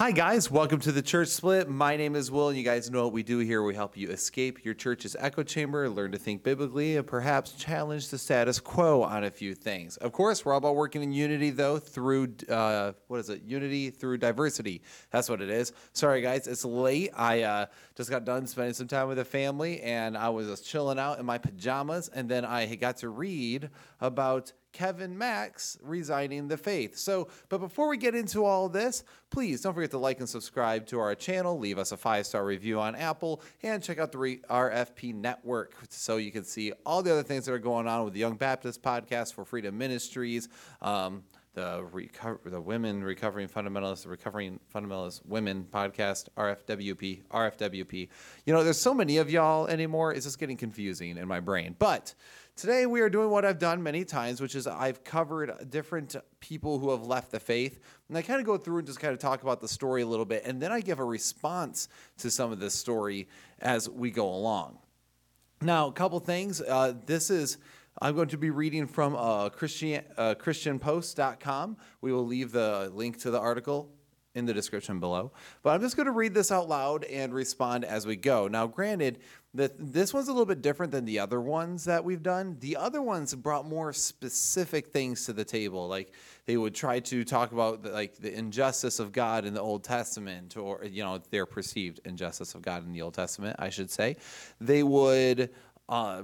Hi, guys. Welcome to the Church Split. My name is Will, and you guys know what we do here. We help you escape your church's echo chamber, learn to think biblically, and perhaps challenge the status quo on a few things. Of course, we're all about working in unity, though, through uh, what is it? Unity through diversity. That's what it is. Sorry, guys. It's late. I uh, just got done spending some time with the family, and I was just chilling out in my pajamas, and then I got to read about Kevin Max resigning the faith. So, but before we get into all this, please don't forget to like and subscribe to our channel, leave us a five star review on Apple, and check out the RFP network so you can see all the other things that are going on with the Young Baptist Podcast for Freedom Ministries. Um, the reco- the women recovering fundamentalists, the recovering fundamentalist women podcast, RFWP, RFWP. You know, there's so many of y'all anymore. It's just getting confusing in my brain. But today we are doing what I've done many times, which is I've covered different people who have left the faith, and I kind of go through and just kind of talk about the story a little bit, and then I give a response to some of this story as we go along. Now, a couple things. Uh, this is I'm going to be reading from uh, Christian, uh, ChristianPost.com. We will leave the link to the article in the description below. But I'm just going to read this out loud and respond as we go. Now, granted, that this one's a little bit different than the other ones that we've done. The other ones brought more specific things to the table, like they would try to talk about the, like the injustice of God in the Old Testament, or you know their perceived injustice of God in the Old Testament, I should say. They would uh,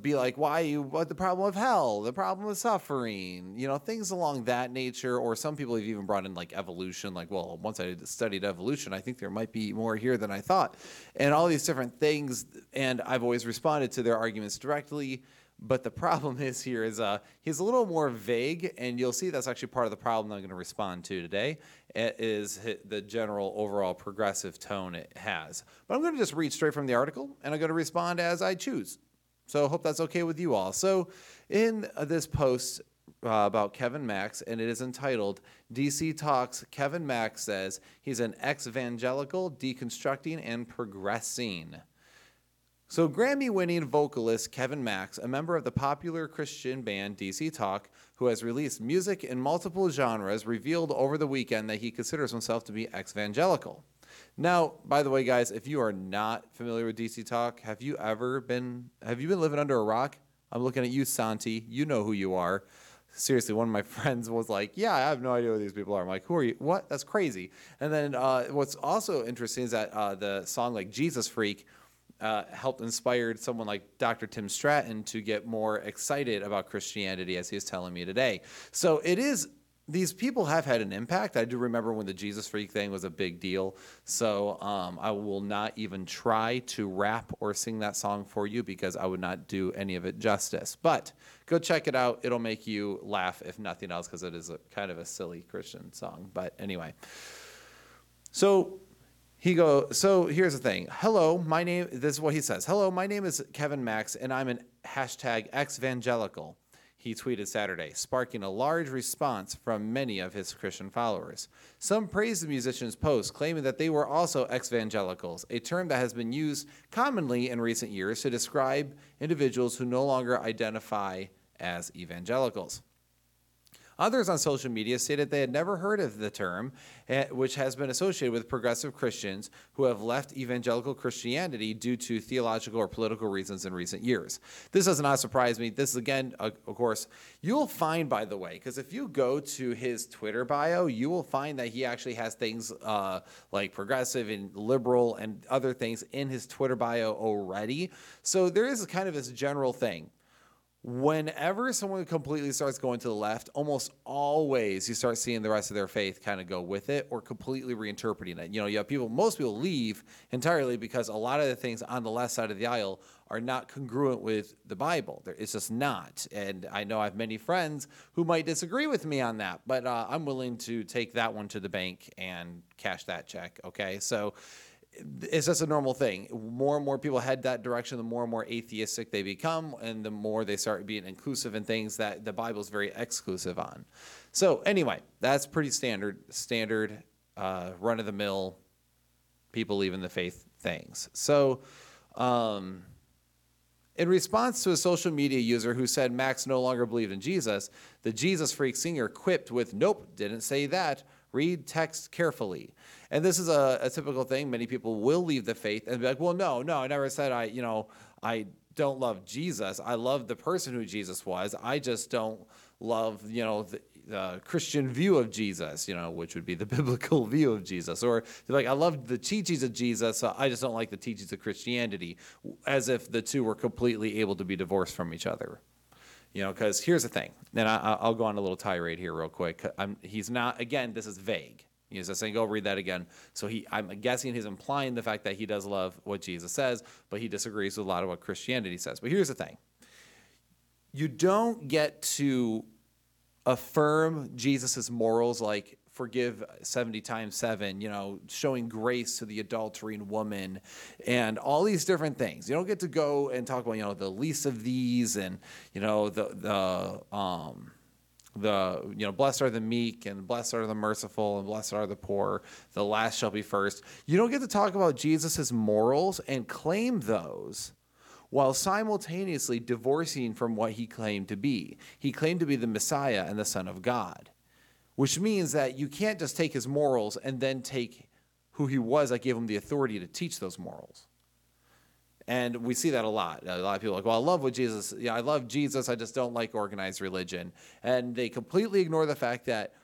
be like, why you, what the problem of hell, the problem of suffering, you know, things along that nature. Or some people have even brought in like evolution, like, well, once I studied evolution, I think there might be more here than I thought, and all these different things. And I've always responded to their arguments directly. But the problem is here is uh, he's a little more vague, and you'll see that's actually part of the problem I'm going to respond to today. Is the general overall progressive tone it has. But I'm going to just read straight from the article, and I'm going to respond as I choose. So I hope that's okay with you all. So in this post uh, about Kevin Max, and it is entitled DC Talks, Kevin Max says he's an ex-evangelical, deconstructing and progressing. So, Grammy winning vocalist Kevin Max, a member of the popular Christian band DC Talk, who has released music in multiple genres, revealed over the weekend that he considers himself to be evangelical. Now, by the way, guys, if you are not familiar with DC Talk, have you ever been have you been living under a rock? I'm looking at you, Santi. You know who you are. Seriously, one of my friends was like, "Yeah, I have no idea who these people are." I'm like, "Who are you? What? That's crazy." And then uh, what's also interesting is that uh, the song like "Jesus Freak." Uh, helped inspired someone like Dr. Tim Stratton to get more excited about Christianity, as he is telling me today. So it is. These people have had an impact. I do remember when the Jesus Freak thing was a big deal. So um, I will not even try to rap or sing that song for you because I would not do any of it justice. But go check it out. It'll make you laugh, if nothing else, because it is a, kind of a silly Christian song. But anyway. So he goes, so here's the thing. Hello, my name, this is what he says. Hello, my name is Kevin Max, and I'm an hashtag ex-evangelical. He tweeted Saturday, sparking a large response from many of his Christian followers. Some praised the musician's post, claiming that they were also ex-evangelicals, a term that has been used commonly in recent years to describe individuals who no longer identify as evangelicals. Others on social media stated they had never heard of the term, eh, which has been associated with progressive Christians who have left evangelical Christianity due to theological or political reasons in recent years. This does not surprise me. This, is again, of course, you'll find, by the way, because if you go to his Twitter bio, you will find that he actually has things uh, like progressive and liberal and other things in his Twitter bio already. So there is kind of this general thing whenever someone completely starts going to the left, almost always you start seeing the rest of their faith kind of go with it or completely reinterpreting it. You know, you have people, most people leave entirely because a lot of the things on the left side of the aisle are not congruent with the Bible. It's just not. And I know I have many friends who might disagree with me on that, but uh, I'm willing to take that one to the bank and cash that check. Okay. So, it's just a normal thing. More and more people head that direction, the more and more atheistic they become, and the more they start being inclusive in things that the Bible is very exclusive on. So anyway, that's pretty standard, standard uh, run of the mill people leaving the faith things. So. Um, in response to a social media user who said Max no longer believed in Jesus, the Jesus Freak singer quipped with, Nope, didn't say that, Read text carefully. And this is a, a typical thing. Many people will leave the faith and be like, well, no, no, I never said I, you know, I don't love Jesus. I love the person who Jesus was. I just don't love, you know, the, the Christian view of Jesus, you know, which would be the biblical view of Jesus. Or like, I love the teachings of Jesus. I just don't like the teachings of Christianity, as if the two were completely able to be divorced from each other. You know, because here's the thing, and I, will go on a little tirade here real quick. I'm, he's not, again, this is vague. He's just saying, go read that again. So he, I'm guessing he's implying the fact that he does love what Jesus says, but he disagrees with a lot of what Christianity says. But here's the thing you don't get to affirm Jesus' morals like forgive 70 times 7 you know showing grace to the adulterine woman and all these different things you don't get to go and talk about you know the least of these and you know the the um the you know blessed are the meek and blessed are the merciful and blessed are the poor the last shall be first you don't get to talk about jesus' morals and claim those while simultaneously divorcing from what he claimed to be. He claimed to be the Messiah and the Son of God, which means that you can't just take his morals and then take who he was that gave him the authority to teach those morals. And we see that a lot. A lot of people are like, well, I love what Jesus, yeah, I love Jesus, I just don't like organized religion. And they completely ignore the fact that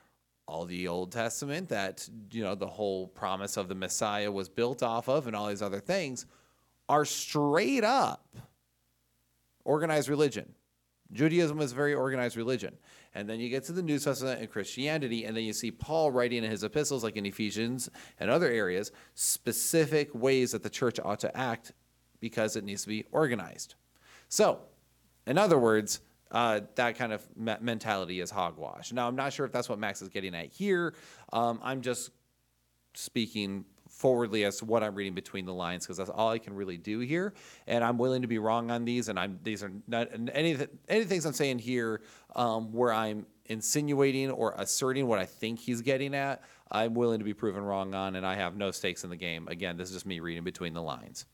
all the Old Testament, that, you know, the whole promise of the Messiah was built off of and all these other things are straight up organized religion. Judaism is a very organized religion. And then you get to the New Testament and Christianity, and then you see Paul writing in his epistles, like in Ephesians and other areas, specific ways that the church ought to act because it needs to be organized. So, in other words, uh, that kind of me- mentality is hogwash. Now, I'm not sure if that's what Max is getting at here. Um, I'm just speaking forwardly as to what I'm reading between the lines because that's all I can really do here. And I'm willing to be wrong on these. And I'm these are not any any things I'm saying here um, where I'm insinuating or asserting what I think he's getting at. I'm willing to be proven wrong on, and I have no stakes in the game. Again, this is just me reading between the lines.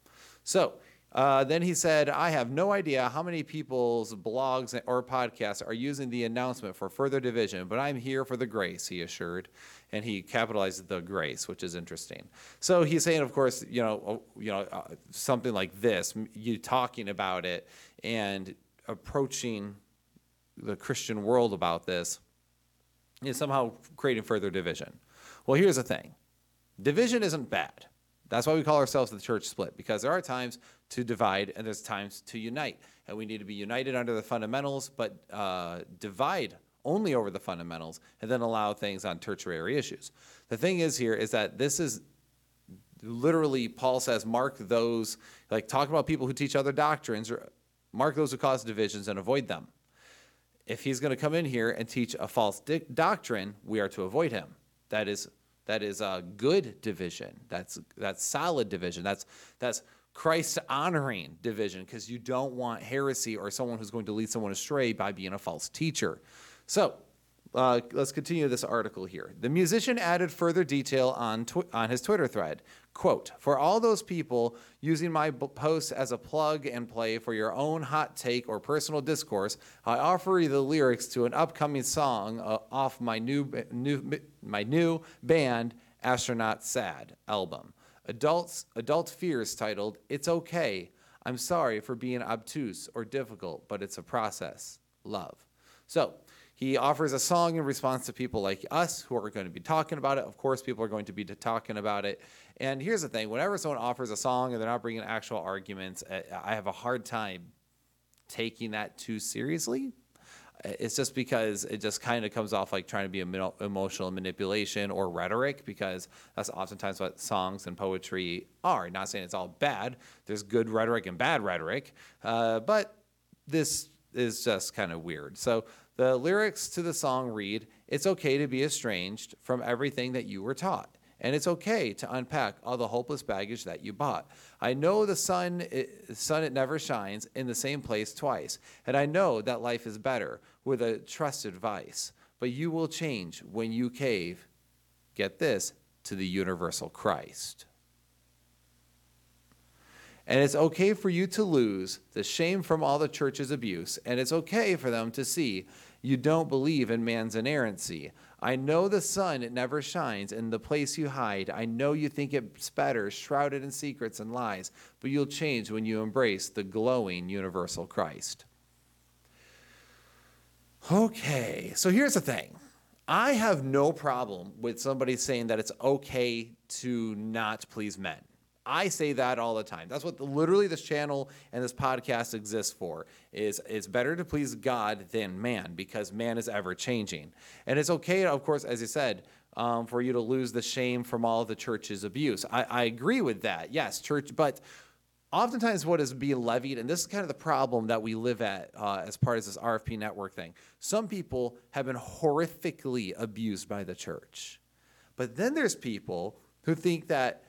So. Uh, then he said, I have no idea how many people's blogs or podcasts are using the announcement for further division, but I'm here for the grace, he assured and he capitalized the grace, which is interesting. So he's saying, of course, you know, oh, you know, uh, something like this, you talking about it and approaching the Christian world about this is somehow creating further division. Well, here's the thing: division isn't bad. That's why we call ourselves the church split, because there are times to divide and there's times to unite. And we need to be united under the fundamentals, but uh, divide only over the fundamentals and then allow things on tertiary issues. The thing is here is that this is literally Paul says mark those like talk about people who teach other doctrines or mark those who cause divisions and avoid them. If he's going to come in here and teach a false di- doctrine, we are to avoid him. That is that is a good division. That's that's solid division. That's that's Christ honoring division because you don't want heresy or someone who's going to lead someone astray by being a false teacher. So uh, let's continue this article here. The musician added further detail on, tw- on his Twitter thread. Quote, for all those people using my posts as a plug and play for your own hot take or personal discourse, I offer you the lyrics to an upcoming song uh, off my new, new, my new band, Astronaut Sad album. Adults, Adult Fears titled, It's Okay. I'm sorry for being obtuse or difficult, but it's a process. Love. So, he offers a song in response to people like us who are going to be talking about it. Of course, people are going to be talking about it. And here's the thing whenever someone offers a song and they're not bringing actual arguments, I have a hard time taking that too seriously. It's just because it just kind of comes off like trying to be emotional manipulation or rhetoric, because that's oftentimes what songs and poetry are. Not saying it's all bad, there's good rhetoric and bad rhetoric, uh, but this is just kind of weird. So the lyrics to the song read It's okay to be estranged from everything that you were taught. And it's okay to unpack all the hopeless baggage that you bought. I know the sun, it, sun it never shines in the same place twice. And I know that life is better with a trusted vice. But you will change when you cave, get this, to the universal Christ. And it's okay for you to lose the shame from all the church's abuse, and it's okay for them to see you don't believe in man's inerrancy. I know the sun, it never shines, in the place you hide. I know you think it's better, shrouded in secrets and lies, but you'll change when you embrace the glowing universal Christ. Okay, so here's the thing. I have no problem with somebody saying that it's okay to not please men. I say that all the time. That's what the, literally this channel and this podcast exists for. Is it's better to please God than man because man is ever changing, and it's okay, of course, as you said, um, for you to lose the shame from all the church's abuse. I, I agree with that. Yes, church, but oftentimes what is being levied, and this is kind of the problem that we live at uh, as part of this RFP network thing. Some people have been horrifically abused by the church, but then there's people who think that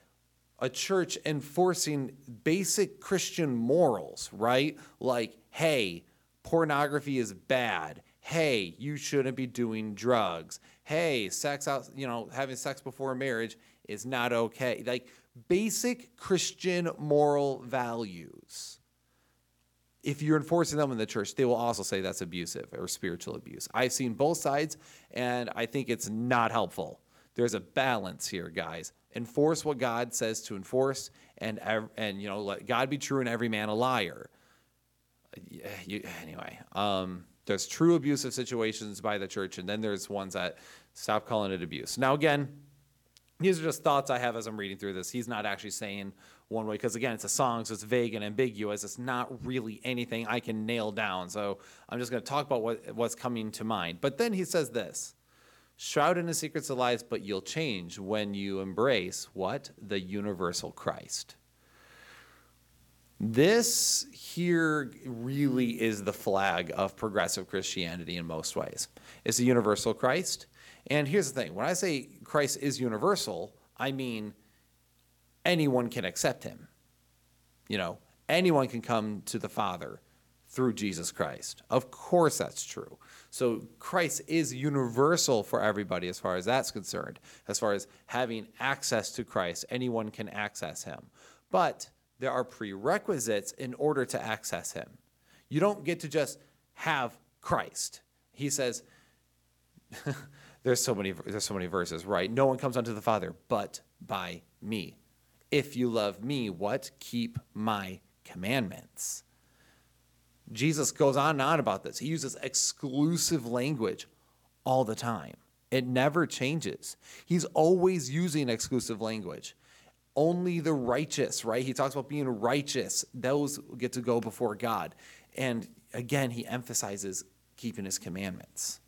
a church enforcing basic Christian morals, right? Like, hey, pornography is bad. Hey, you shouldn't be doing drugs. Hey, sex out, you know, having sex before marriage is not okay. Like basic Christian moral values. If you're enforcing them in the church, they will also say that's abusive or spiritual abuse. I've seen both sides, and I think it's not helpful. There's a balance here, guys enforce what God says to enforce, and and you know let God be true and every man a liar. You, anyway, um, there's true abusive situations by the church, and then there's ones that stop calling it abuse. Now again, these are just thoughts I have as I'm reading through this. He's not actually saying one way because again, it's a song, so it's vague and ambiguous. It's not really anything I can nail down. So I'm just going to talk about what what's coming to mind. But then he says this shrouded in the secrets of lies, but you'll change when you embrace what? The universal Christ. This here really is the flag of progressive Christianity in most ways. It's the universal Christ. And here's the thing when I say Christ is universal, I mean anyone can accept him. You know, anyone can come to the Father through Jesus Christ. Of course, that's true. So Christ is universal for everybody as far as that's concerned. As far as having access to Christ, anyone can access him. But there are prerequisites in order to access him. You don't get to just have Christ. He says, there's so many there's so many verses, right? No one comes unto the Father but by me. If you love me, what? Keep my commandments. Jesus goes on and on about this. He uses exclusive language all the time. It never changes. He's always using exclusive language. Only the righteous, right? He talks about being righteous. Those get to go before God. And again, he emphasizes keeping his commandments.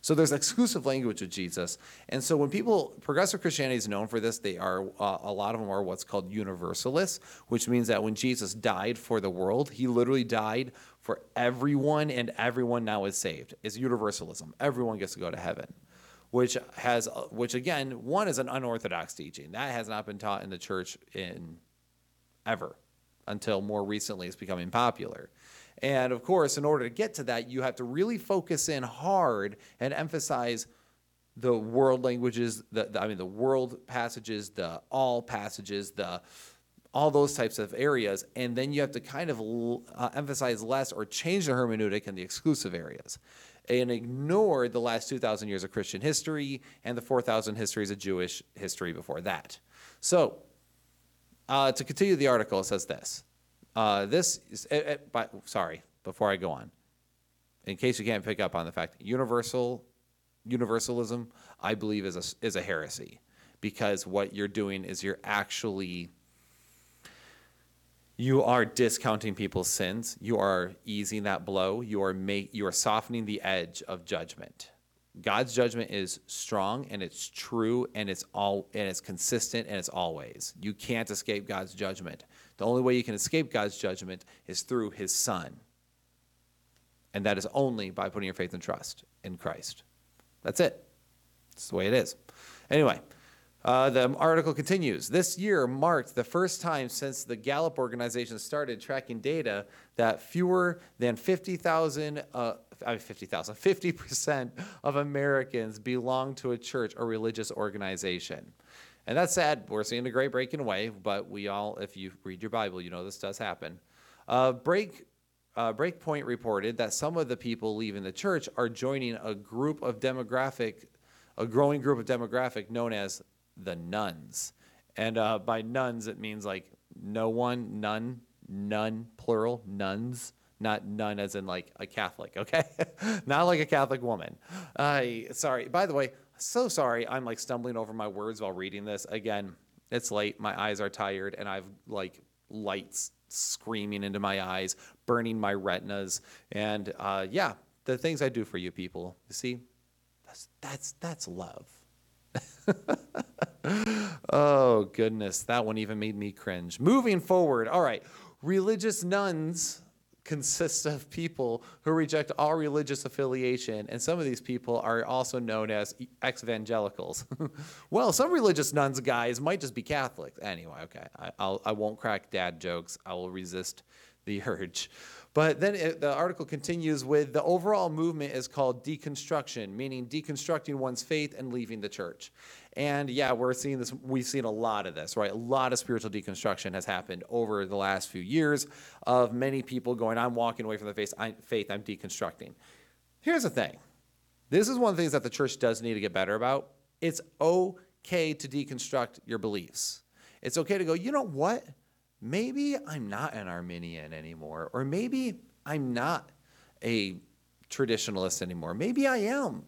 So there's exclusive language with Jesus. And so when people, progressive Christianity is known for this, they are, uh, a lot of them are what's called universalists, which means that when Jesus died for the world, he literally died for everyone and everyone now is saved. It's universalism. Everyone gets to go to heaven. Which has, uh, which again, one is an unorthodox teaching. That has not been taught in the church in ever until more recently it's becoming popular. And of course, in order to get to that, you have to really focus in hard and emphasize the world languages, the, the, I mean, the world passages, the all passages, the all those types of areas, and then you have to kind of uh, emphasize less or change the hermeneutic in the exclusive areas, and ignore the last two thousand years of Christian history and the four thousand histories of Jewish history before that. So, uh, to continue the article, it says this: uh, this is, uh, uh, sorry, before I go on, in case you can't pick up on the fact, universal universalism, I believe, is a, is a heresy because what you're doing is you're actually you are discounting people's sins. You are easing that blow. You are make, you are softening the edge of judgment. God's judgment is strong and it's true and it's all and it's consistent and it's always. You can't escape God's judgment. The only way you can escape God's judgment is through his son. And that is only by putting your faith and trust in Christ. That's it. That's the way it is. Anyway, uh, the article continues. This year marked the first time since the Gallup organization started tracking data that fewer than 50,000, uh, I mean 50,000, 50% of Americans belong to a church or religious organization. And that's sad. We're seeing a great breaking away, but we all, if you read your Bible, you know this does happen. Uh, break, uh, Breakpoint reported that some of the people leaving the church are joining a group of demographic a growing group of demographic known as the nuns. And uh, by nuns, it means like no one, none, none, plural, nuns, not none as in like a Catholic, okay? not like a Catholic woman. Uh, sorry. By the way, so sorry. I'm like stumbling over my words while reading this. Again, it's late. My eyes are tired, and I've like lights screaming into my eyes, burning my retinas. And uh, yeah, the things I do for you people. You see, that's that's that's love. oh goodness, that one even made me cringe. Moving forward, all right, religious nuns consist of people who reject all religious affiliation, and some of these people are also known as ex-evangelicals. well, some religious nuns, guys, might just be Catholics. Anyway, okay, I, I'll, I won't crack dad jokes. I will resist the urge. But then it, the article continues with the overall movement is called deconstruction, meaning deconstructing one's faith and leaving the church. And yeah, we're seeing this, we've seen a lot of this, right? A lot of spiritual deconstruction has happened over the last few years of many people going, I'm walking away from the faith, I, faith I'm deconstructing. Here's the thing this is one of the things that the church does need to get better about. It's okay to deconstruct your beliefs. It's okay to go, you know what? Maybe I'm not an Arminian anymore, or maybe I'm not a traditionalist anymore. Maybe I am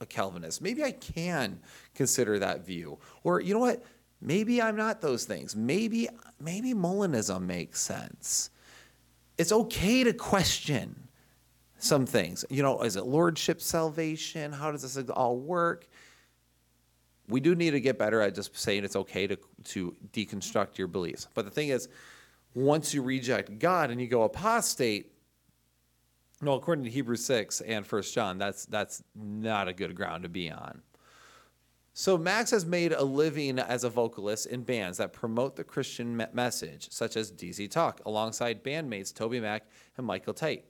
a Calvinist. Maybe I can consider that view. Or you know what? Maybe I'm not those things. Maybe maybe Molinism makes sense. It's okay to question some things. You know, is it lordship salvation? How does this all work? We do need to get better at just saying it's okay to, to deconstruct your beliefs. But the thing is, once you reject God and you go apostate, no, according to Hebrews 6 and 1 John, that's, that's not a good ground to be on. So Max has made a living as a vocalist in bands that promote the Christian me- message, such as DC Talk, alongside bandmates TobyMac and Michael Tait.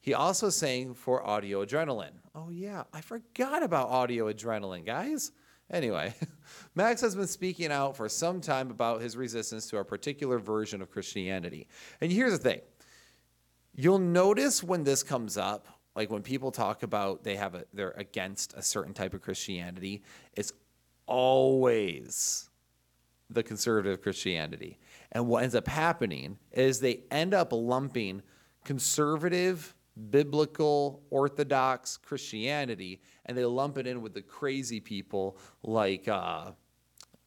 He also sang for Audio Adrenaline. Oh yeah, I forgot about Audio Adrenaline, guys. Anyway, Max has been speaking out for some time about his resistance to a particular version of Christianity. And here's the thing you'll notice when this comes up, like when people talk about they have a, they're against a certain type of Christianity, it's always the conservative Christianity. And what ends up happening is they end up lumping conservative biblical orthodox Christianity and they lump it in with the crazy people like uh,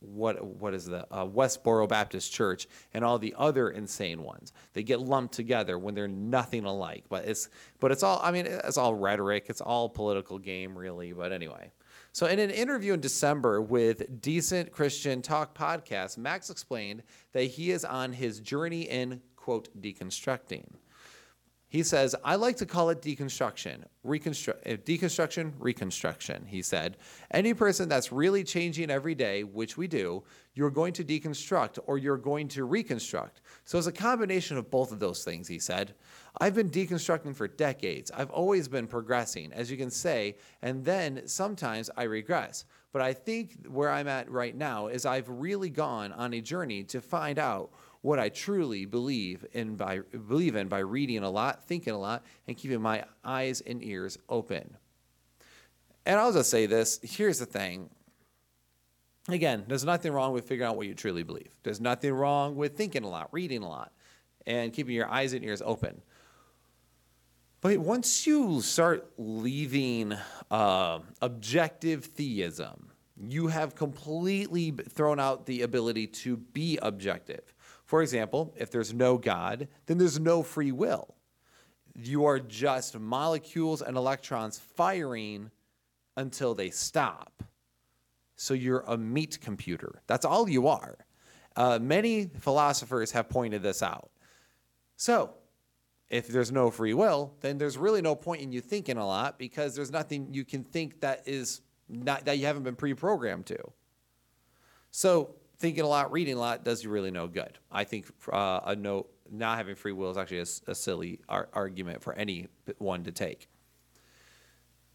what what is the uh, Westboro Baptist Church and all the other insane ones. They get lumped together when they're nothing alike. But it's but it's all I mean it's all rhetoric. It's all political game really. But anyway. So in an interview in December with Decent Christian Talk podcast, Max explained that he is on his journey in quote deconstructing. He says, I like to call it deconstruction, reconstru- uh, deconstruction, reconstruction. He said, any person that's really changing every day, which we do, you're going to deconstruct or you're going to reconstruct. So it's a combination of both of those things, he said. I've been deconstructing for decades. I've always been progressing, as you can say, and then sometimes I regress. But I think where I'm at right now is I've really gone on a journey to find out what I truly believe in by believe in by reading a lot, thinking a lot, and keeping my eyes and ears open. And I'll just say this, here's the thing. Again, there's nothing wrong with figuring out what you truly believe. There's nothing wrong with thinking a lot, reading a lot, and keeping your eyes and ears open. But once you start leaving uh, objective theism, you have completely thrown out the ability to be objective. For example, if there's no God, then there's no free will. You are just molecules and electrons firing until they stop. So you're a meat computer. That's all you are. Uh, many philosophers have pointed this out. So, if there's no free will, then there's really no point in you thinking a lot because there's nothing you can think that is not that you haven't been pre-programmed to. So thinking a lot, reading a lot does you really no good. I think uh, a no, not having free will is actually a, a silly ar- argument for anyone to take.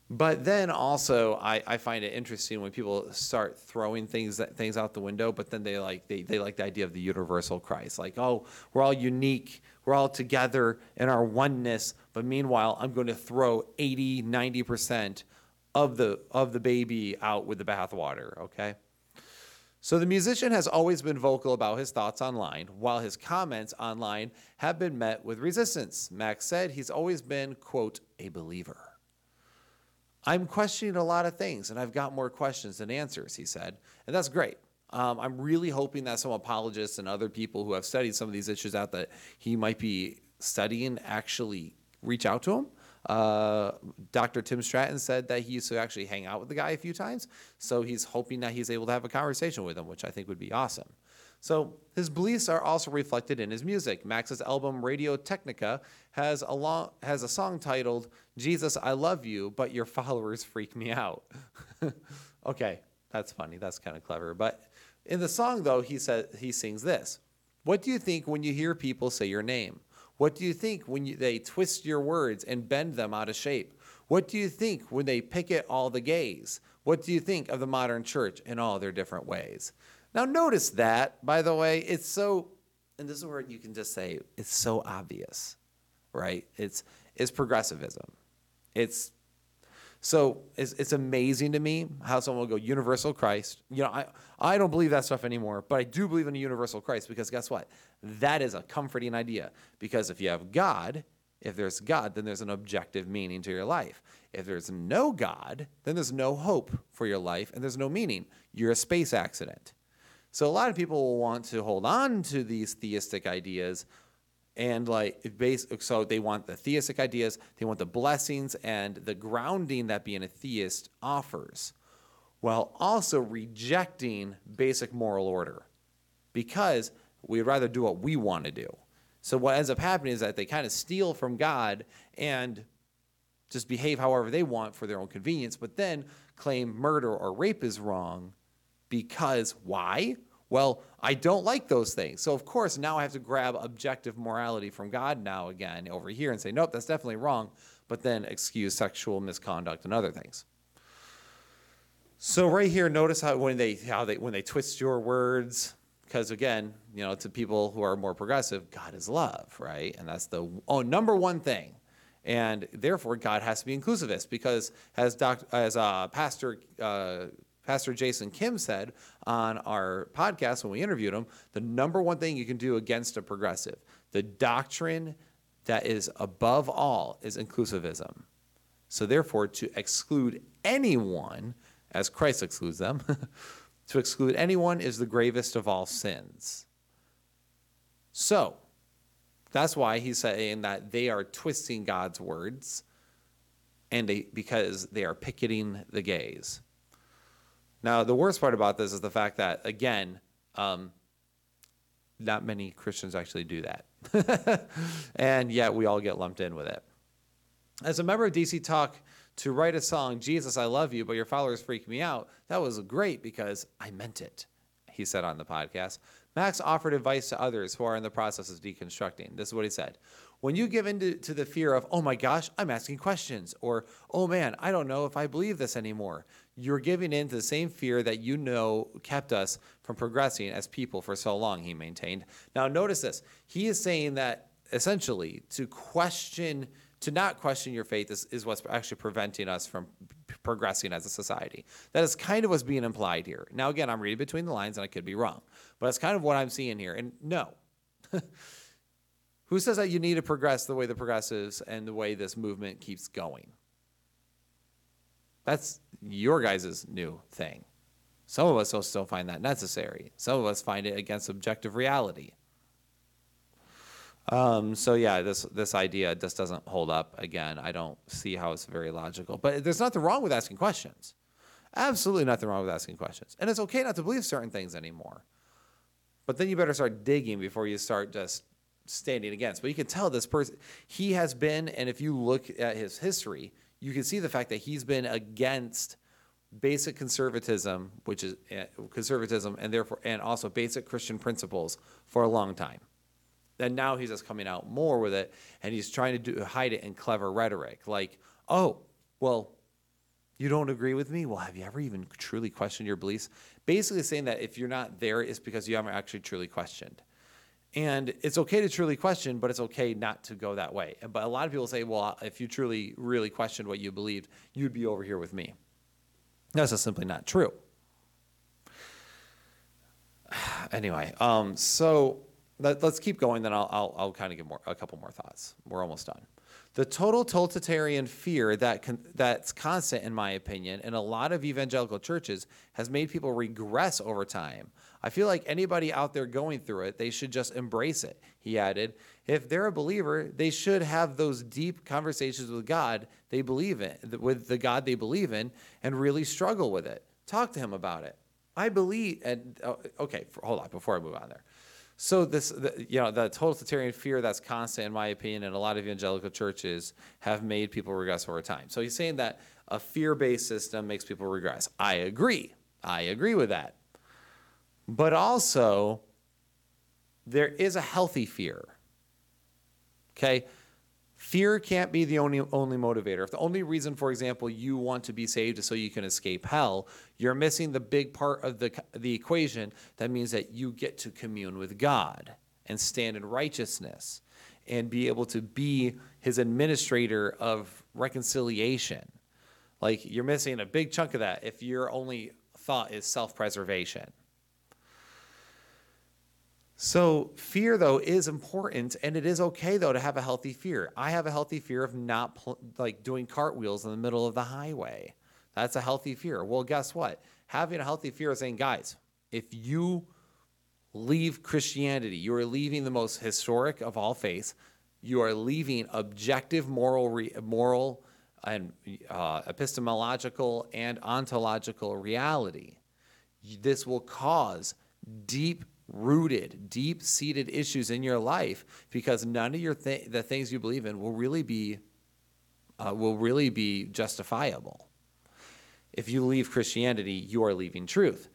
But then also, I, I find it interesting when people start throwing things things out the window, but then they like they, they like the idea of the universal Christ, like oh we're all unique, we're all together in our oneness, but meanwhile I'm going to throw 80, 90 percent of the of the baby out with the bathwater, okay? So the musician has always been vocal about his thoughts online, while his comments online have been met with resistance. Max said he's always been, quote, a believer. I'm questioning a lot of things, and I've got more questions than answers, he said. And that's great. Um, I'm really hoping that some apologists and other people who have studied some of these issues out that he might be studying actually reach out to him. Uh, Dr. Tim Stratton said that he used to actually hang out with the guy a few times, so he's hoping that he's able to have a conversation with him, which I think would be awesome. So his beliefs are also reflected in his music. Max's album Radio Technica has a long, has a song titled "Jesus, I Love You, but Your Followers Freak Me Out." okay, that's funny. That's kind of clever. But in the song, though, he said he sings this: "What do you think when you hear people say your name? What do you think when you, they twist your words and bend them out of shape? What do you think when they picket all the gays? What do you think of the modern church in all their different ways?" Now, notice that, by the way, it's so, and this is where you can just say it's so obvious, right? It's, it's progressivism. It's so it's, it's amazing to me how someone will go universal Christ. You know, I, I don't believe that stuff anymore, but I do believe in a universal Christ because guess what? That is a comforting idea. Because if you have God, if there's God, then there's an objective meaning to your life. If there's no God, then there's no hope for your life and there's no meaning. You're a space accident. So a lot of people will want to hold on to these theistic ideas and like so they want the theistic ideas, they want the blessings and the grounding that being a theist offers while also rejecting basic moral order because we'd rather do what we want to do. So what ends up happening is that they kind of steal from God and just behave however they want for their own convenience, but then claim murder or rape is wrong because why? Well, I don't like those things. So, of course, now I have to grab objective morality from God now again over here and say, nope, that's definitely wrong, but then excuse sexual misconduct and other things. So right here, notice how when they how they when they twist your words, because again, you know, to people who are more progressive, God is love, right? And that's the oh, number one thing. And therefore, God has to be inclusivist because, as, doc, as uh, Pastor uh, Pastor Jason Kim said on our podcast when we interviewed him, the number one thing you can do against a progressive, the doctrine that is above all is inclusivism. So, therefore, to exclude anyone, as Christ excludes them, to exclude anyone is the gravest of all sins. So, that's why he's saying that they are twisting God's words and they, because they are picketing the gays. Now, the worst part about this is the fact that, again, um, not many Christians actually do that. and yet we all get lumped in with it. As a member of DC Talk, to write a song, Jesus, I Love You, but your followers freak me out, that was great because I meant it, he said on the podcast. Max offered advice to others who are in the process of deconstructing. This is what he said when you give in to, the fear of, oh my gosh, I'm asking questions, or oh man, I don't know if I believe this anymore, you're giving in to the same fear that you know kept us from progressing as people for so long, he maintained. Now, notice this. He is saying that essentially to question, to not question your faith is, is what's actually preventing us from progressing as a society. That is kind of what's being implied here. Now, again, I'm reading between the lines and I could be wrong, but it's kind of what I'm seeing here. And no. Who says that you need to progress the way the progressives and the way this movement keeps going? That's your guys' new thing. Some of us will still find that necessary. Some of us find it against objective reality. Um, so yeah, this this idea just doesn't hold up. Again, I don't see how it's very logical. But there's nothing wrong with asking questions. Absolutely nothing wrong with asking questions. And it's okay not to believe certain things anymore. But then you better start digging before you start just standing against. But you can tell this person, he has been, and if you look at his history, you can see the fact that he's been against basic conservatism, which is uh, conservatism, and therefore, and also basic Christian principles for a long time. And now he's just coming out more with it, and he's trying to do, hide it in clever rhetoric, like, "Oh, well, you don't agree with me? Well, have you ever even truly questioned your beliefs?" Basically, saying that if you're not there, it's because you haven't actually truly questioned. And it's okay to truly question, but it's okay not to go that way. But a lot of people say, well, if you truly, really questioned what you believed, you'd be over here with me. That's just simply not true. Anyway, um, so let, us keep going. Then I'll, I'll, I'll kind of give more a couple more thoughts. We're almost done. The total totalitarian fear that con- that's constant, in my opinion, in a lot of evangelical churches has made people regress over time. I feel like anybody out there going through it, they should just embrace it. He added, if they're a believer, they should have those deep conversations with God they believe in, with the God they believe in, and really struggle with it. Talk to Him about it. I believe, and oh, okay, hold on before I move on there. So this, the, you know, the totalitarian fear that's constant, in my opinion, and a lot of evangelical churches have made people regress over time. So he's saying that a fear-based system makes people regress. I agree. I agree with that. But also, there is a healthy fear. Okay, Fear can't be the only only motivator. If the only reason, for example, you want to be saved is so you can escape hell, you're missing the big part of the the equation. That means that you get to commune with God and stand in righteousness and be able to be his administrator of reconciliation. Like you're missing a big chunk of that if your only thought is self-preservation. So, fear, though, is important, and it is okay, though, to have a healthy fear. I have a healthy fear of not pl- like doing cartwheels in the middle of the highway. That's a healthy fear. Well, guess what? Having a healthy fear is saying, guys, if you leave Christianity, you are leaving the most historic of all faiths. You are leaving objective moral, re- moral, and uh, epistemological and ontological reality. This will cause deep rooted, deep seated issues in your life because none of your th- the things you believe in will really be uh, will really be justifiable. If you leave Christianity, you are leaving truth.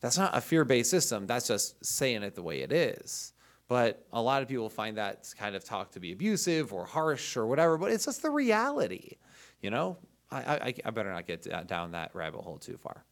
That's not a fear based system. That's just saying it the way it is. But a lot of people find that kind of talk to be abusive or harsh or whatever. But it's just the reality. You know, I, I, I better not get down that rabbit hole too far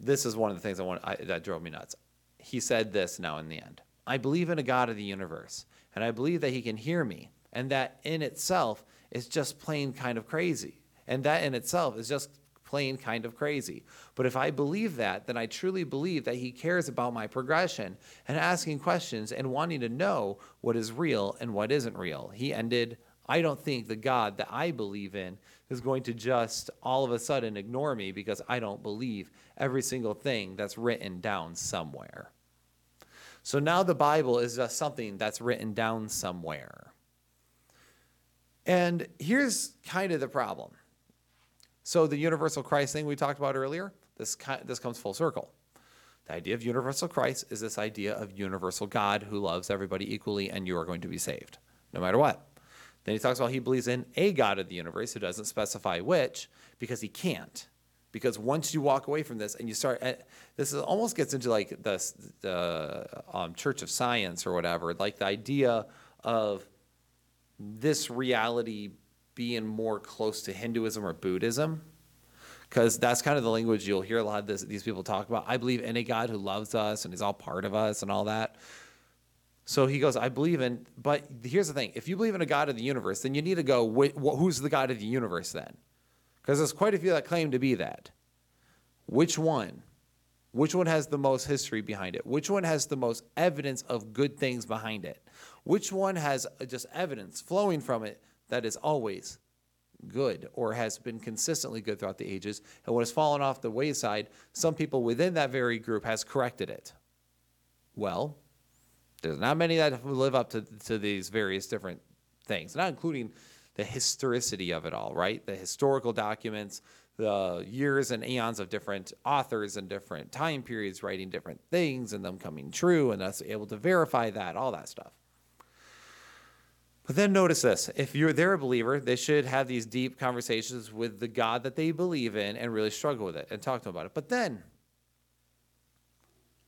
this is one of the things I want I, that drove me nuts. He said this now in the end. I believe in a God of the universe, and I believe that he can hear me, and that in itself is just plain kind of crazy. And that in itself is just plain kind of crazy. But if I believe that, then I truly believe that he cares about my progression and asking questions and wanting to know what is real and what isn't real. He ended, I don't think the God that I believe in is going to just all of a sudden ignore me because I don't believe every single thing that's written down somewhere. So now the Bible is just something that's written down somewhere. And here's kind of the problem. So the universal Christ thing we talked about earlier, this this comes full circle. The idea of universal Christ is this idea of universal God who loves everybody equally and you are going to be saved no matter what. Then he talks about he believes in a God of the universe who doesn't specify which because he can't. Because once you walk away from this and you start, eh, this is, almost gets into like the, the um, Church of Science or whatever, like the idea of this reality being more close to Hinduism or Buddhism. Because that's kind of the language you'll hear a lot of this, these people talk about. I believe in a God who loves us and is all part of us and all that. So he goes, I believe in, but here's the thing: if you believe in a God of the universe, then you need to go, who's the God of the universe then? Because there's quite a few that claim to be that. Which one? Which one has the most history behind it? Which one has the most evidence of good things behind it? Which one has uh, just evidence flowing from it that is always good or has been consistently good throughout the ages? And what has fallen off the wayside, some people within that very group has corrected it. Well, there's not many that live up to, to these various different things, not including the historicity of it all, right? The historical documents, the years and eons of different authors and different time periods writing different things and them coming true and us able to verify that, all that stuff. But then notice this if you're they're a believer, they should have these deep conversations with the God that they believe in and really struggle with it and talk to them about it. But then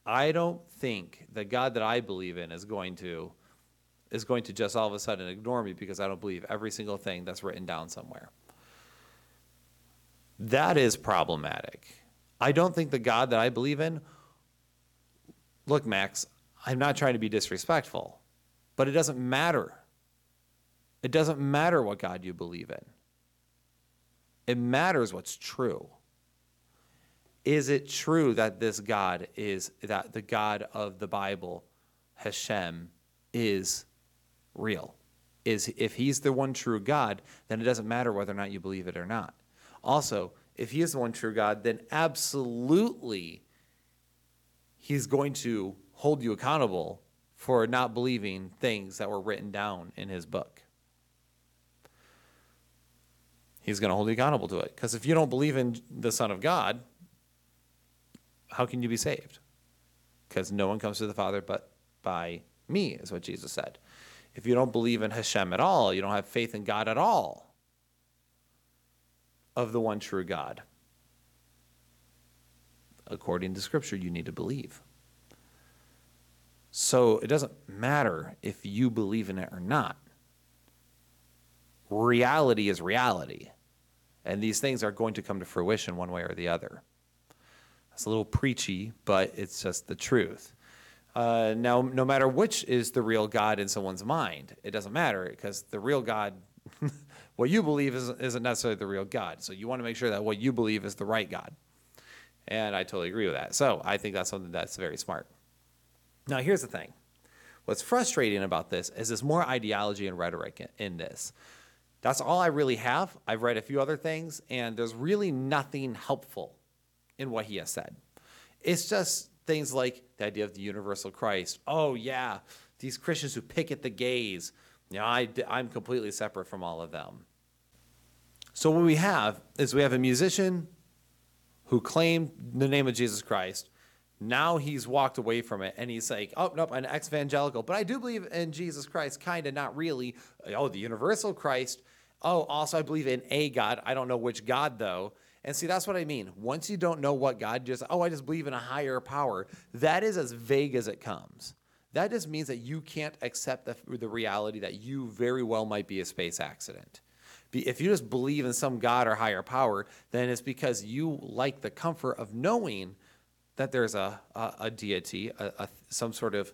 I don't think the God that I believe in is going to is going to just all of a sudden ignore me because I don't believe every single thing that's written down somewhere. That is problematic. I don't think the God that I believe in Look, Max, I'm not trying to be disrespectful, but it doesn't matter. It doesn't matter what God you believe in. It matters what's true. Is it true that this God is, that the God of the Bible, Hashem, is real? Is if he's the one true God, then it doesn't matter whether or not you believe it or not. Also, if he is the one true God, then absolutely he's going to hold you accountable for not believing things that were written down in his book. He's going to hold you accountable to it. Because if you don't believe in the Son of God, how can you be saved? Because no one comes to the Father but by me, is what Jesus said. If you don't believe in Hashem at all, you don't have faith in God at all, of the one true God, according to Scripture, you need to believe. So it doesn't matter if you believe in it or not. Reality is reality. And these things are going to come to fruition one way or the other. It's a little preachy, but it's just the truth. Uh, now, no matter which is the real God in someone's mind, it doesn't matter because the real God, what you believe is, isn't necessarily the real God. So you want to make sure that what you believe is the right God. And I totally agree with that. So I think that's something that's very smart. Now, here's the thing what's frustrating about this is there's more ideology and rhetoric in, in this. That's all I really have. I've read a few other things, and there's really nothing helpful in what he has said. It's just things like the idea of the universal Christ. Oh, yeah, these Christians who pick at the gays. You know, I, I'm completely separate from all of them. So, what we have is we have a musician who claimed the name of Jesus Christ. Now he's walked away from it and he's like, oh, nope, an ex evangelical. But I do believe in Jesus Christ, kind of, not really. Oh, the universal Christ. Oh, also, I believe in a God. I don't know which God, though. And see, that's what I mean. Once you don't know what God, just, oh, I just believe in a higher power, that is as vague as it comes. That just means that you can't accept the, the reality that you very well might be a space accident. If you just believe in some God or higher power, then it's because you like the comfort of knowing that there's a, a, a deity, a, a, some sort of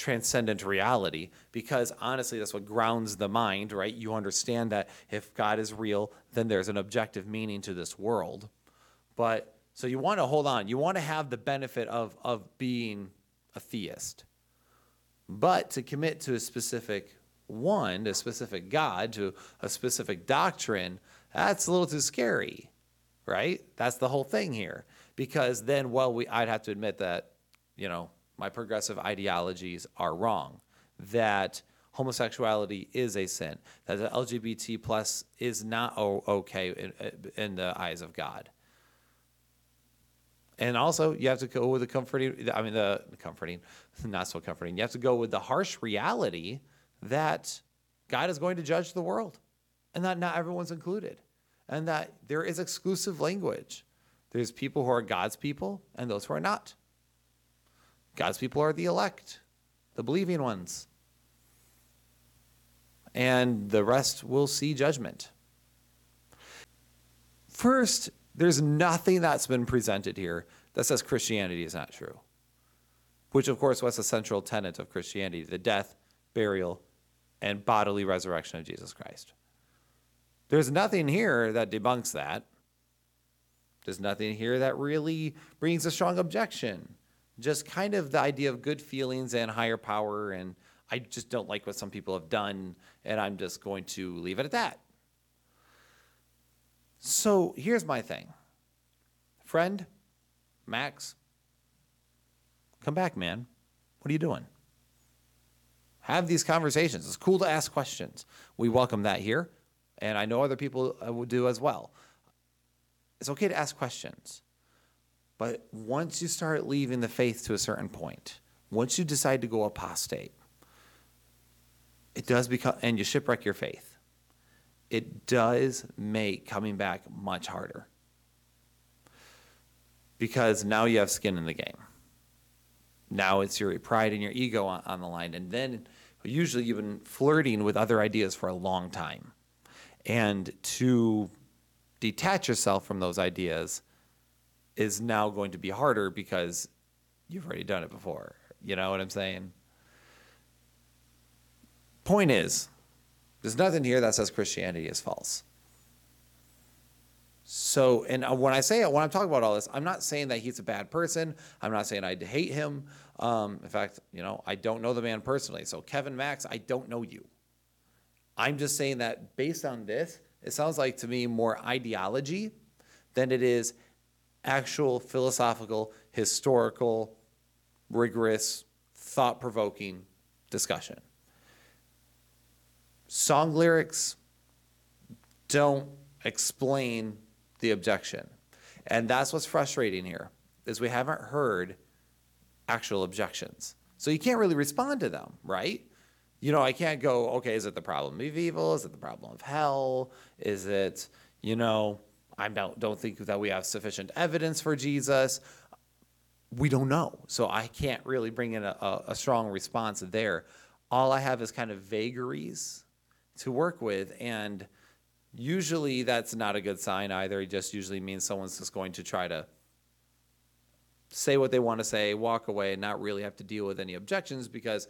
transcendent reality because honestly that's what grounds the mind right? You understand that if god is real then there's an objective meaning to this world. But so you want to hold on. You want to have the benefit of of being a theist. But to commit to a specific one a specific god to a specific doctrine that's a little too scary right? That's the whole thing here. Because then well we i'd have to admit that you know my progressive ideologies are wrong, that homosexuality is a sin, that the LGBT plus is not okay in, in the eyes of God. And also, you have to go with the comforting, I mean, the comforting, not so comforting. You have to go with the harsh reality that God is going to judge the world and that not everyone's included and that there is exclusive language. There's people who are God's people and those who are not. God's people are the elect, the believing ones. And the rest will see judgment. First, there's nothing that's been presented here that says Christianity is not true, which, of course, was a central tenet of Christianity the death, burial, and bodily resurrection of Jesus Christ. There's nothing here that debunks that. There's nothing here that really brings a strong objection just kind of the idea of good feelings and higher power and I just don't like what some people have done and I'm just going to leave it at that. So here's my thing. Friend, Max, come back, man. What are you doing? Have these conversations. It's cool to ask questions. We welcome that here, and I know other people uh, will do as well. It's okay to ask questions. But once you start leaving the faith to a certain point, once you decide to go apostate, it does become, and you shipwreck your faith, it does make coming back much harder. Because now you have skin in the game. Now it's your pride and your ego on, on the line. And then usually you've been flirting with other ideas for a long time. And to detach yourself from those ideas is now going to be harder because you've already done it before. You know what I'm saying? Point is, there's nothing here that says Christianity is false. So, and uh, when I say it, when I'm talking about all this, I'm not saying that he's a bad person. I'm not saying I hate him. Um, in fact, you know, I don't know the man personally. So, Kevin Max, I don't know you. I'm just saying that based on this, it sounds like to me more ideology than it is actual philosophical, historical, rigorous, thought provoking discussion. Song lyrics don't explain the objection. And that's what's frustrating here is we haven't heard actual objections. So you can't really respond to them, right? You know, I can't go, okay, is it the problem of evil? Is it the problem of hell? Is it, you know, I don't, don't think that we have sufficient evidence for Jesus. We don't know. So I can't really bring in a, a, a strong response there. All I have is kind of vagaries to work with. And usually that's not a good sign either. It just usually means someone's just going to try to say what they want to say, walk away, and not really have to deal with any objections because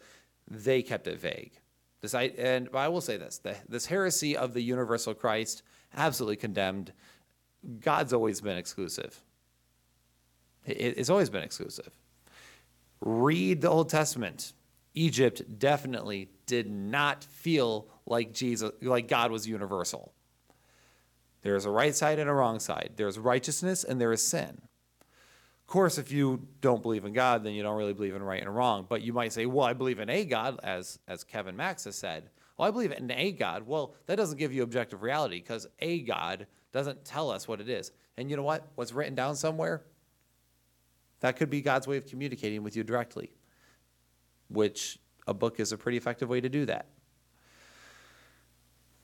they kept it vague. This, I, and I will say this: the, this heresy of the universal Christ, absolutely condemned. God's always been exclusive. It's always been exclusive. Read the Old Testament. Egypt definitely did not feel like Jesus, like God was universal. There is a right side and a wrong side. There is righteousness and there is sin Of course, if you don't believe in God, then you don't really believe in right and wrong. But you might say, well, I believe in a God, as, as Kevin Max has said. Well, I believe in a God. Well, that doesn't give you objective reality because a God doesn't tell us what it is. And you know what? What's written down somewhere? That could be God's way of communicating with you directly, which a book is a pretty effective way to do that.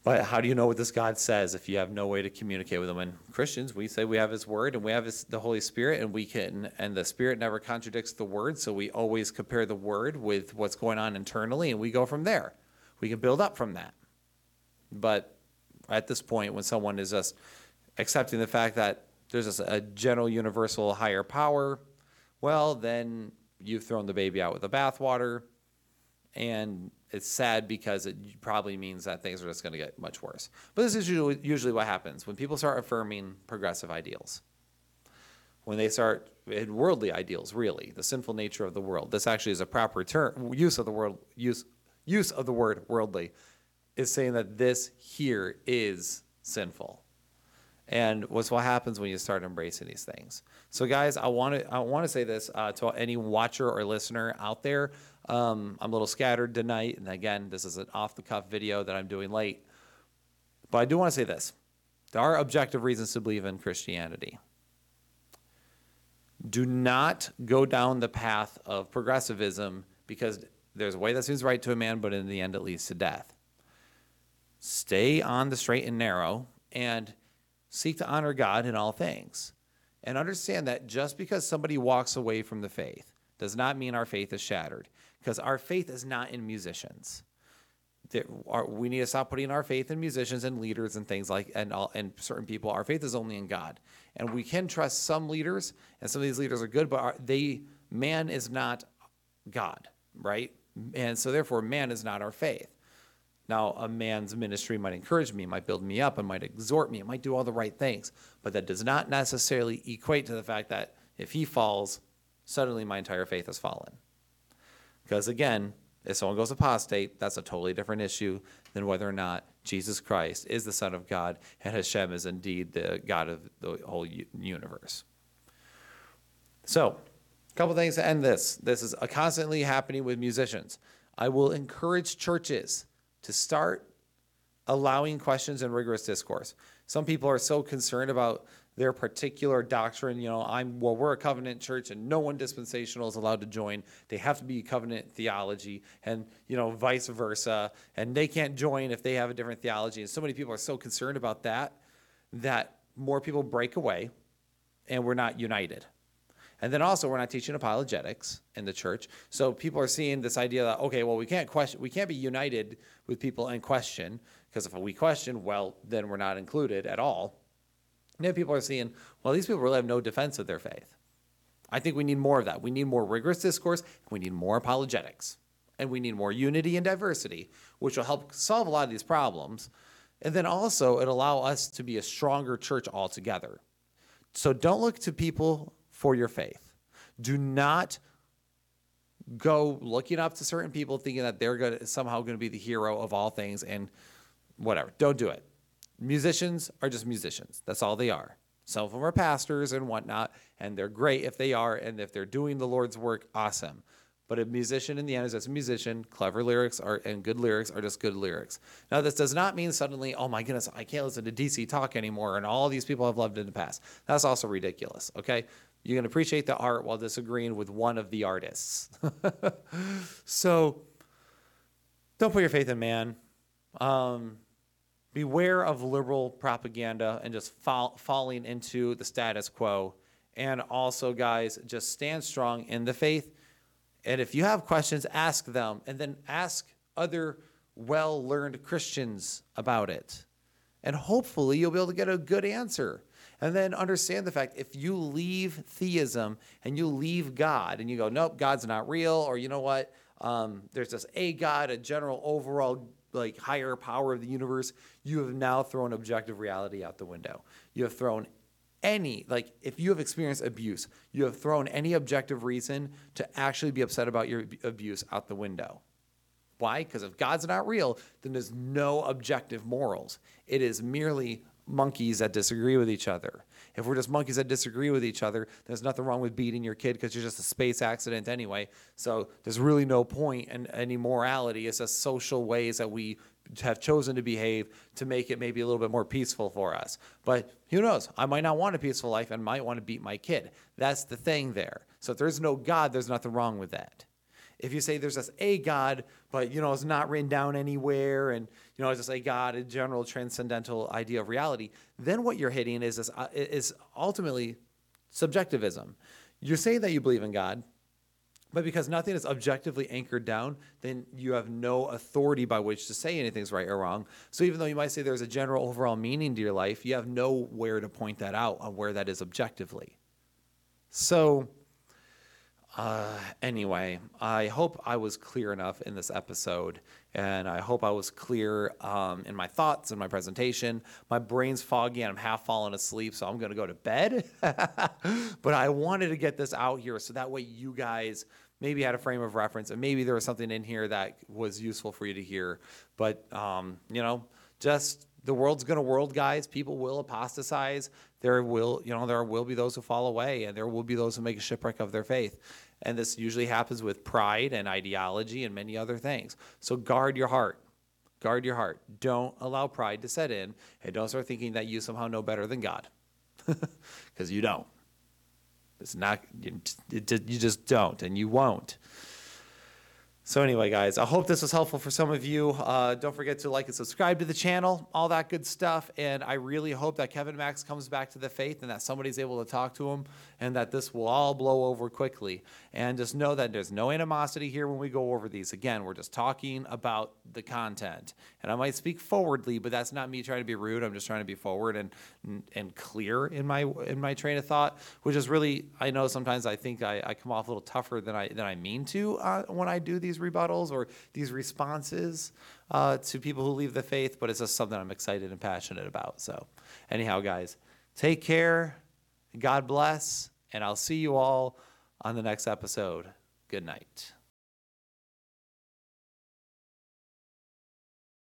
But how do you know what this God says if you have no way to communicate with Him? And Christians, we say we have His Word and we have his, the Holy Spirit, and we can, and the Spirit never contradicts the Word, so we always compare the Word with what's going on internally, and we go from there. We can build up from that. But at this point, when someone is just accepting the fact that there's a general universal higher power, well, then you've thrown the baby out with the bathwater, and it's sad because it probably means that things are just going to get much worse. But this is usually, usually what happens when people start affirming progressive ideals. When they start worldly ideals, really, the sinful nature of the world. This actually is a proper term use of the word use use of the word worldly is saying that this here is sinful. And what's what happens when you start embracing these things. So, guys, I want to I want to say this uh, to any watcher or listener out there. Um, I'm a little scattered tonight, and again, this is an off-the-cuff video that I'm doing late. But I do want to say this: there are objective reasons to believe in Christianity. Do not go down the path of progressivism because there's a way that seems right to a man, but in the end, it leads to death. Stay on the straight and narrow, and seek to honor God in all things. And understand that just because somebody walks away from the faith does not mean our faith is shattered because our faith is not in musicians. we need to stop putting our faith in musicians and leaders and things like and all, and certain people. Our faith is only in God, and we can trust some leaders, and some of these leaders are good, but they man is not God, right? And so therefore, man is not our faith. Now, a man's ministry might encourage me, might build me up, and might exhort me, it might do all the right things, but that does not necessarily equate to the fact that if he falls, suddenly my entire faith has fallen. Because again, if someone goes apostate, that's a totally different issue than whether or not Jesus Christ is the Son of God and Hashem is indeed the God of the whole universe. So, a couple things to end this. This is constantly happening with musicians. I will encourage churches to start allowing questions and rigorous discourse. Some people are so concerned about their particular doctrine. You know, I'm well, we're a covenant church, and no one dispensational is allowed to join. They have to be covenant theology, and you know, vice versa. And they can't join if they have a different theology. And so many people are so concerned about that that more people break away, and we're not united. And then also, we're not teaching apologetics in the church. So people are seeing this idea that okay, well, we can't question, we can't be united with people and question because if we question, well, then we're not included at all. Now people are seeing, well, these people really have no defense of their faith. I think we need more of that. We need more rigorous discourse. We need more apologetics. And we need more unity and diversity, which will help solve a lot of these problems. And then also, it allow us to be a stronger church altogether. So don't look to people for your faith. Do not go looking up to certain people thinking that they're going to, somehow going to be the hero of all things and whatever. Don't do it. Musicians are just musicians. That's all they are. Some of them are pastors and whatnot, and they're great if they are, and if they're doing the Lord's work, awesome. But a musician in the end is just a musician. Clever lyrics are and good lyrics are just good lyrics. Now, this does not mean suddenly, oh my goodness, I can't listen to DC talk anymore, and all these people I've loved in the past. That's also ridiculous. Okay, you can appreciate the art while disagreeing with one of the artists. so, don't put your faith in man. Um, beware of liberal propaganda and just fall, falling into the status quo. And also, guys, just stand strong in the faith. And if you have questions, ask them and then ask other well learned Christians about it. And hopefully, you'll be able to get a good answer. And then understand the fact if you leave theism and you leave God and you go, nope, God's not real, or you know what, um, there's just a God, a general overall like higher power of the universe, you have now thrown objective reality out the window. You have thrown any like if you have experienced abuse, you have thrown any objective reason to actually be upset about your abuse out the window. Why? Because if God's not real, then there's no objective morals. It is merely monkeys that disagree with each other. If we're just monkeys that disagree with each other, there's nothing wrong with beating your kid because you're just a space accident anyway. So there's really no point in any morality. It's just social ways that we have chosen to behave to make it maybe a little bit more peaceful for us. But who knows? I might not want a peaceful life and might want to beat my kid. That's the thing there. So if there's no God, there's nothing wrong with that. If you say there's just a God, but you know it's not written down anywhere, and you know it's just a God, a general transcendental idea of reality, then what you're hitting is this, uh, is ultimately subjectivism. You're saying that you believe in God, but because nothing is objectively anchored down, then you have no authority by which to say anything's right or wrong. So even though you might say there's a general overall meaning to your life, you have nowhere to point that out on where that is objectively. So uh, anyway, I hope I was clear enough in this episode, and I hope I was clear um, in my thoughts and my presentation. My brain's foggy and I'm half falling asleep, so I'm to go to bed. but I wanted to get this out here so that way you guys maybe had a frame of reference, and maybe there was something in here that was useful for you to hear. But, um, you know, just the world's going to world, guys. People will apostatize. There will, you know, there will be those who fall away, and there will be those who make a shipwreck of their faith. And this usually happens with pride and ideology and many other things. So guard your heart. Guard your heart. Don't allow pride to set in, and don't start thinking that you somehow know better than God, because you don't. It's not. You, just don't, and you won't. So anyway, guys, I hope this was helpful for some of you. Uh, don't forget to like and subscribe to the channel, all that good stuff. And I really hope that Kevin Max comes back to the faith and that somebody's able to talk to him and that this will all blow over quickly. And just know that there's no animosity here when we go over these. Again, we're just talking about the content. And I might speak forwardly, but that's not me trying to be rude. I'm just trying to be forward and and clear in my in my train of thought, which is really I know sometimes I think I, I come off a little tougher than I than I mean to uh, when I do these rebuttals or these responses uh, to people who leave the faith, but it's just something I'm excited and passionate about. So, anyhow, guys, take care. God bless, and I'll see you all on the next episode. Good night.